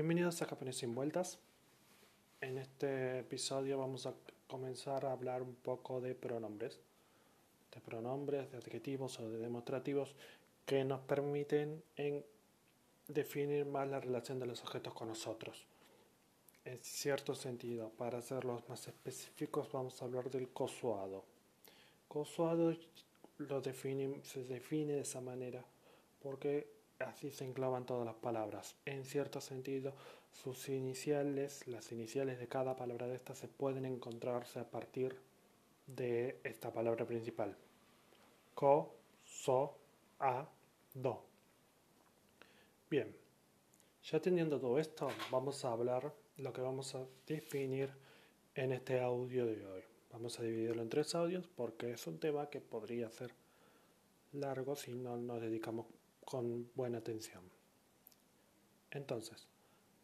Bienvenidos a Japonés sin vueltas. En este episodio vamos a comenzar a hablar un poco de pronombres, de pronombres, de adjetivos o de demostrativos que nos permiten en definir más la relación de los objetos con nosotros. En cierto sentido, para hacerlos más específicos, vamos a hablar del cosuado. Cosuado lo se define de esa manera porque así se engloban todas las palabras. En cierto sentido, sus iniciales, las iniciales de cada palabra de estas se pueden encontrarse a partir de esta palabra principal. Co, so, a, do. Bien, ya teniendo todo esto, vamos a hablar lo que vamos a definir en este audio de hoy. Vamos a dividirlo en tres audios porque es un tema que podría ser largo si no nos dedicamos con buena atención. Entonces,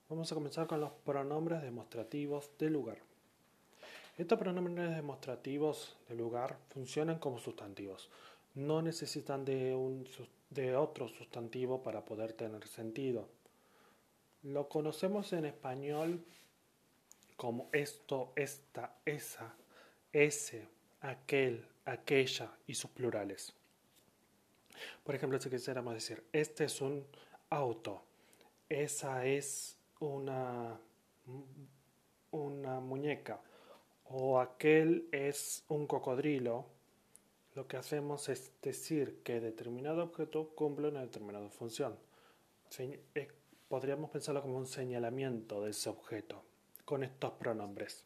vamos a comenzar con los pronombres demostrativos de lugar. Estos pronombres demostrativos de lugar funcionan como sustantivos. No necesitan de, un, de otro sustantivo para poder tener sentido. Lo conocemos en español como esto, esta, esa, ese, aquel, aquella y sus plurales. Por ejemplo, si quisiéramos decir, este es un auto, esa es una, una muñeca o aquel es un cocodrilo, lo que hacemos es decir que determinado objeto cumple una determinada función. Eh, podríamos pensarlo como un señalamiento de ese objeto con estos pronombres.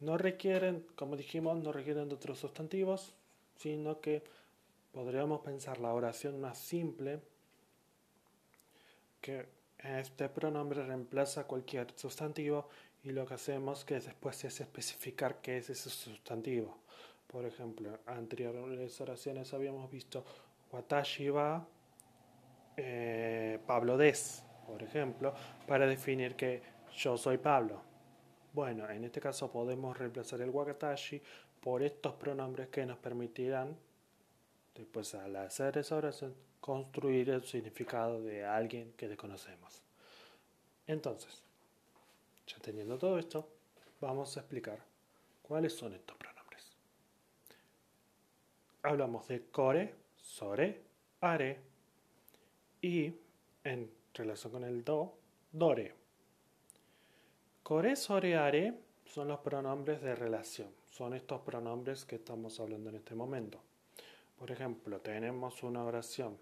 No requieren, como dijimos, no requieren de otros sustantivos, sino que podríamos pensar la oración más simple que este pronombre reemplaza cualquier sustantivo y lo que hacemos que después es especificar qué es ese sustantivo. Por ejemplo, en anteriores oraciones habíamos visto Watashi wa eh, Pablo des, por ejemplo, para definir que yo soy Pablo. Bueno, en este caso podemos reemplazar el Wakatashi por estos pronombres que nos permitirán Después, al hacer esa oración, construir el significado de alguien que desconocemos. Entonces, ya teniendo todo esto, vamos a explicar cuáles son estos pronombres. Hablamos de core, sore, are y en relación con el do, dore. Core, sore, are son los pronombres de relación. Son estos pronombres que estamos hablando en este momento. Por ejemplo, tenemos una oración.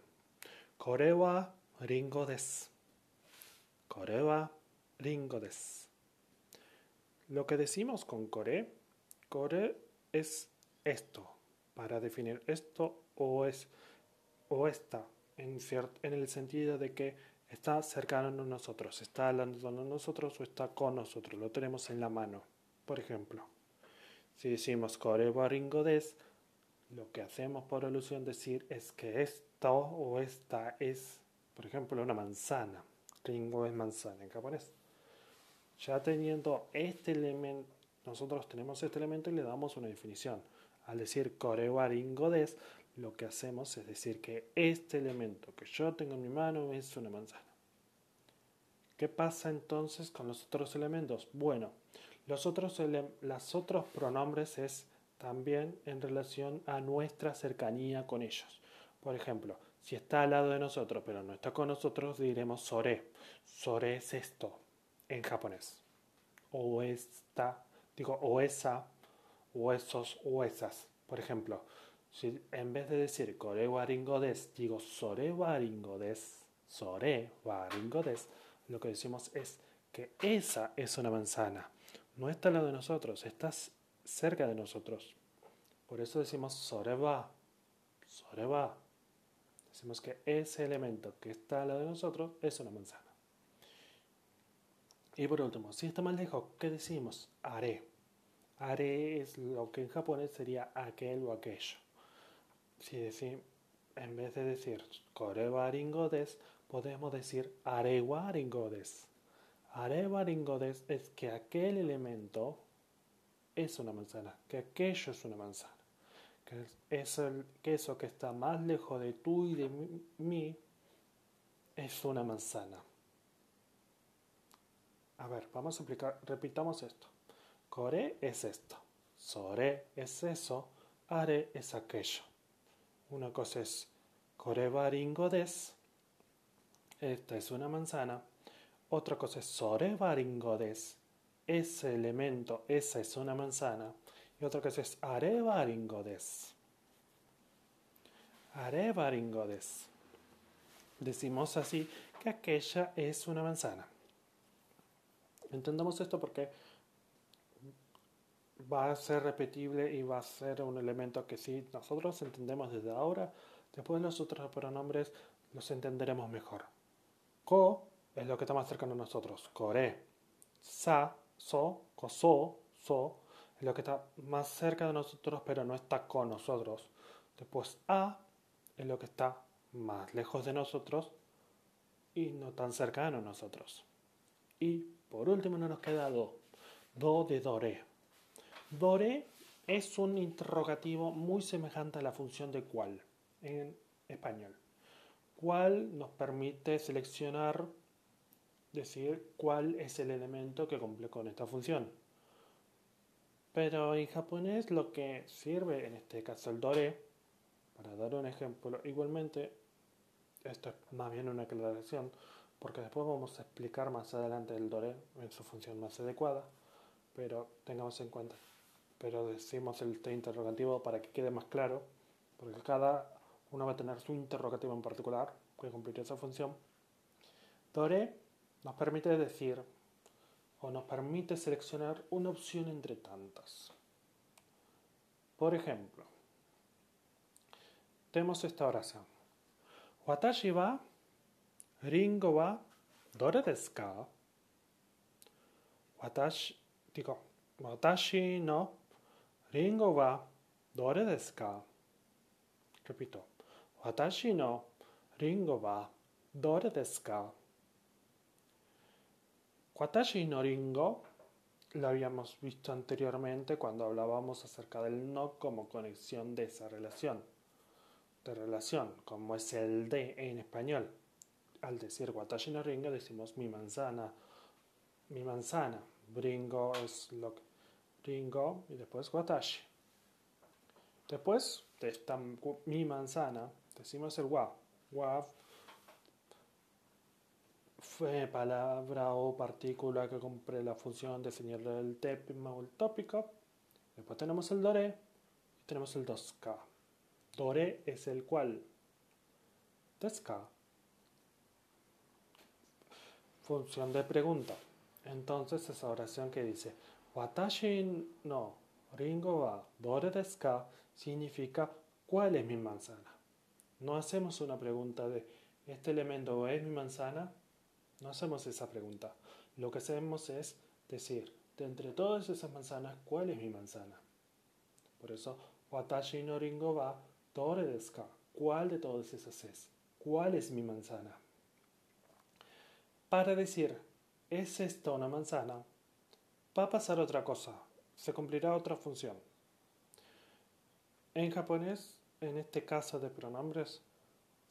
Kore wa ringo des. Kore wa ringo des. Lo que decimos con kore, kore es esto, para definir esto o es o esta, en, en el sentido de que está cercano a nosotros, está hablando de nosotros o está con nosotros, lo tenemos en la mano. Por ejemplo, si decimos kore wa ringo des, lo que hacemos por alusión decir es que esto o esta es, por ejemplo, una manzana. Ringo es manzana en japonés. Ya teniendo este elemento, nosotros tenemos este elemento y le damos una definición. Al decir koreo ringo des, lo que hacemos es decir que este elemento que yo tengo en mi mano es una manzana. ¿Qué pasa entonces con los otros elementos? Bueno, los otros, los otros pronombres es también en relación a nuestra cercanía con ellos. Por ejemplo, si está al lado de nosotros pero no está con nosotros, diremos sore. Sore es esto en japonés. O esta, digo, o esa, o esos, o esas. Por ejemplo, en vez de decir kore wa ringo des, digo sore wa ringo des, sore wa ringo des, lo que decimos es que esa es una manzana. No está al lado de nosotros, estás cerca de nosotros. Por eso decimos soreba, soreba. Decimos que ese elemento que está al lado de nosotros es una manzana. Y por último, si está más lejos, ¿qué decimos? Are. Are es lo que en japonés sería aquel o aquello. Si decimos, en vez de decir koreba ringodes, podemos decir arewa ringodes. Arewa ringodes es que aquel elemento es una manzana, que aquello es una manzana, que, es el, que eso que está más lejos de tú y de mí es una manzana. A ver, vamos a explicar, repitamos esto. Core es esto, sore es eso, are es aquello. Una cosa es core esta es una manzana. Otra cosa es sore baringo des, ese elemento, esa es una manzana. Y otra cosa es are baringo des. Are baringo des. Decimos así que aquella es una manzana. Entendamos esto porque va a ser repetible y va a ser un elemento que si nosotros entendemos desde ahora, después los otros pronombres los entenderemos mejor. Ko es lo que está más cercano a nosotros. Kore. Sa, so, koso, so es lo que está más cerca de nosotros pero no está con nosotros. Después a es lo que está más lejos de nosotros y no tan cercano a nosotros. Y por último nos queda do. Do de dore. Dore es un interrogativo muy semejante a la función de cuál en español. Cuál nos permite seleccionar, decir cuál es el elemento que cumple con esta función. Pero en japonés lo que sirve, en este caso el dore, para dar un ejemplo, igualmente, esto es más bien una aclaración, porque después vamos a explicar más adelante el dore en su función más adecuada, pero tengamos en cuenta, pero decimos el interrogativo para que quede más claro, porque cada uno va a tener su interrogativo en particular que cumplir esa función. Dore nos permite decir o nos permite seleccionar una opción entre tantas. Por ejemplo, tenemos esta oración. Watashi wa ringo wa dore desu ka? Watashi, digo, watashi no ringo wa dore desu ka? Repito. Watashi no ringo wa dore desu? Watashi no ringo lo habíamos visto anteriormente cuando hablábamos acerca del no como conexión de esa relación. De relación, como es el de en español. Al decir watashi no ringo decimos mi manzana. Mi manzana. Ringo es lo que. Ringo y después watashi. Después de esta mi manzana decimos el wa. Wa fue palabra o partícula que cumple la función de definir el tema o el tópico. Después tenemos el dore y tenemos el doska. Dore es el cual. Deska. Función de pregunta. Entonces esa oración que dice Watashi no ringo wa dore desu ka significa ¿cuál es mi manzana? No hacemos una pregunta de ¿este elemento es mi manzana? No hacemos esa pregunta. Lo que hacemos es decir, de entre todas esas manzanas, ¿cuál es mi manzana? Por eso, Watashi no ringo wa dore desu? ¿Cuál de todas esas es? ¿Cuál es mi manzana? Para decir, ¿es esto una manzana? Va a pasar otra cosa. Se cumplirá otra función. En japonés, en este caso de pronombres,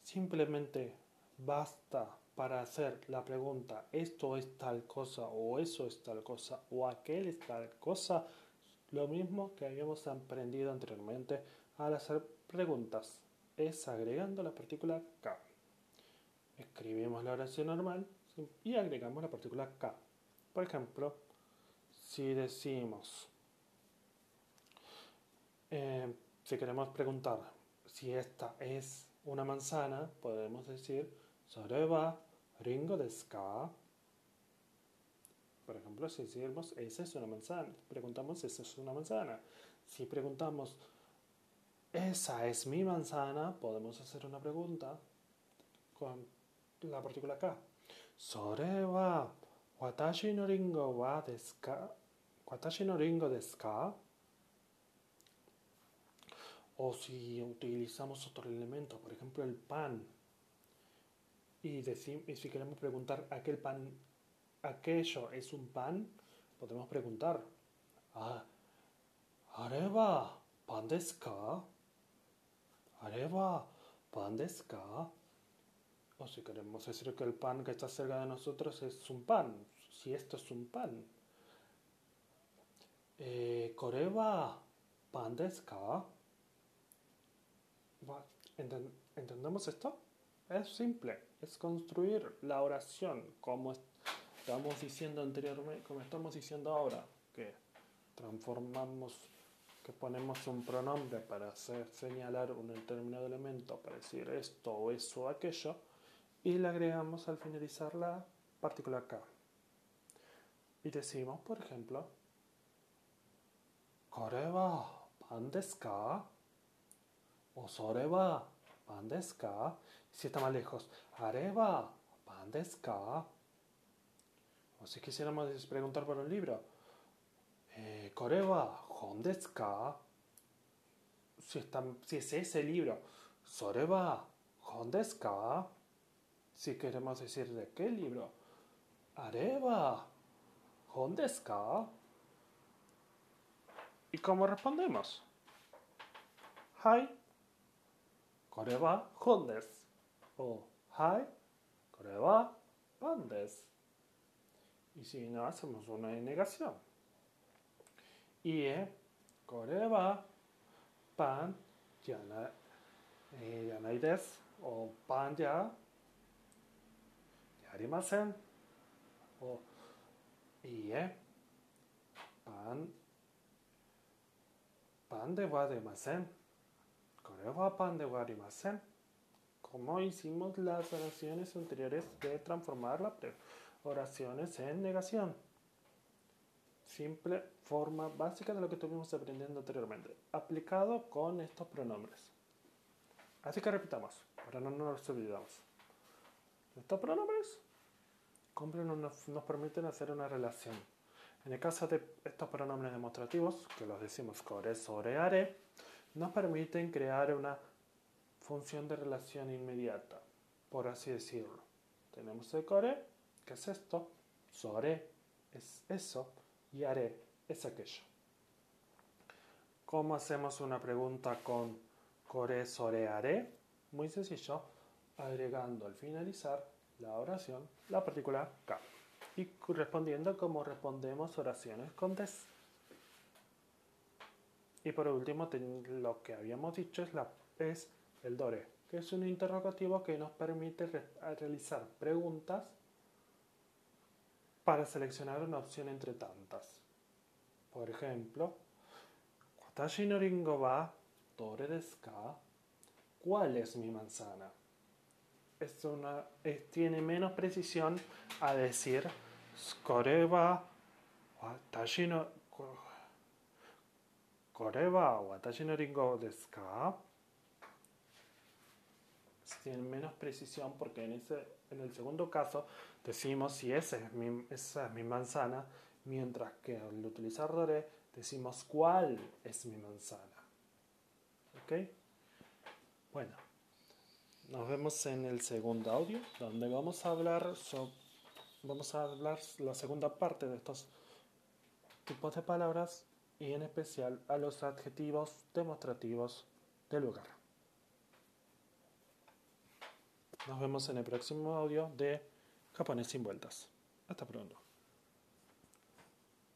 simplemente basta para hacer la pregunta esto es tal cosa o eso es tal cosa o aquel es tal cosa, lo mismo que habíamos aprendido anteriormente al hacer preguntas, es agregando la partícula K. Escribimos la oración normal y agregamos la partícula K. Por ejemplo, si decimos, eh, si queremos preguntar si esta es una manzana, podemos decir, Soreba ringo desu ka? Por ejemplo, si decimos, esa es una manzana, preguntamos, ¿esa es una manzana? Si preguntamos, esa es mi manzana, podemos hacer una pregunta con la partícula K. Sore wa watashi no ringo wa desu ka? Watashi no ringo desu ka? O si utilizamos otro elemento, por ejemplo el pan, y, y si queremos preguntar, ¿aquel pan, aquello es un pan? Podemos preguntar, ah, ¿areba pan desu ka? ¿Areba pan desu ka? O si queremos decir que el pan que está cerca de nosotros es un pan, si esto es un pan. Eh, ¿Koreba pan desu ka? Va- enten- ¿Entendemos esto? Es simple, es construir la oración como estamos diciendo anteriormente, como estamos diciendo ahora, que transformamos, que ponemos un pronombre para hacer, señalar un determinado elemento, para decir esto o eso o aquello, y le agregamos al finalizar la partícula K. Y decimos, por ejemplo, ¿Kore wa pan? O sore wa pan? Si está más lejos, ¿are wa pan desu ka? O si quisiéramos preguntar por un libro, eh, ¿Kore wa hon desu ka? Si, está, si es ese libro, ¿sore wa hon desu ka? Si queremos decir de qué libro, ¿are wa hon desu ka? ¿Y cómo respondemos? Hi, おはいこれはパンですいしの no の、そのえ、ネガスョン。いいえこれはパンじゃない、えー、じゃないです。おパンじゃありません。おいいえ、パン、パンではありません。これはパンではありません。Como hicimos las oraciones anteriores de transformar las oraciones en negación. Simple forma básica de lo que estuvimos aprendiendo anteriormente, aplicado con estos pronombres. Así que repitamos, para no nos olvidamos. Estos pronombres cumplen una- nos permiten hacer una relación. En el caso de estos pronombres demostrativos, que los decimos core, sore, are, nos permiten crear una función de relación inmediata, por así decirlo. Tenemos el core, que es esto, sore es eso, y are es aquello. ¿Cómo hacemos una pregunta con core, sore, are? Muy sencillo, agregando al finalizar la oración la partícula K y respondiendo como respondemos oraciones con des. Y por último, lo que habíamos dicho es, la, es el dore, que es un interrogativo que nos permite re- realizar preguntas para seleccionar una opción entre tantas. Por ejemplo, Watashi no ringo wa dore desu? ¿Cuál es mi manzana? Es una, es- tiene menos precisión a decir Kore wa watashi no ko- Kore wa watashi no ringo desu? Tiene menos precisión porque en, ese, en el segundo caso decimos si esa es mi, esa es mi manzana, mientras que al utilizar dore decimos cuál es mi manzana. ¿Ok? Bueno, nos vemos en el segundo audio, donde vamos a hablar sobre vamos a hablar la segunda parte de estos tipos de palabras y en especial a los adjetivos demostrativos del lugar. Nos vemos en el próximo audio de Japonés sin vueltas. Hasta pronto.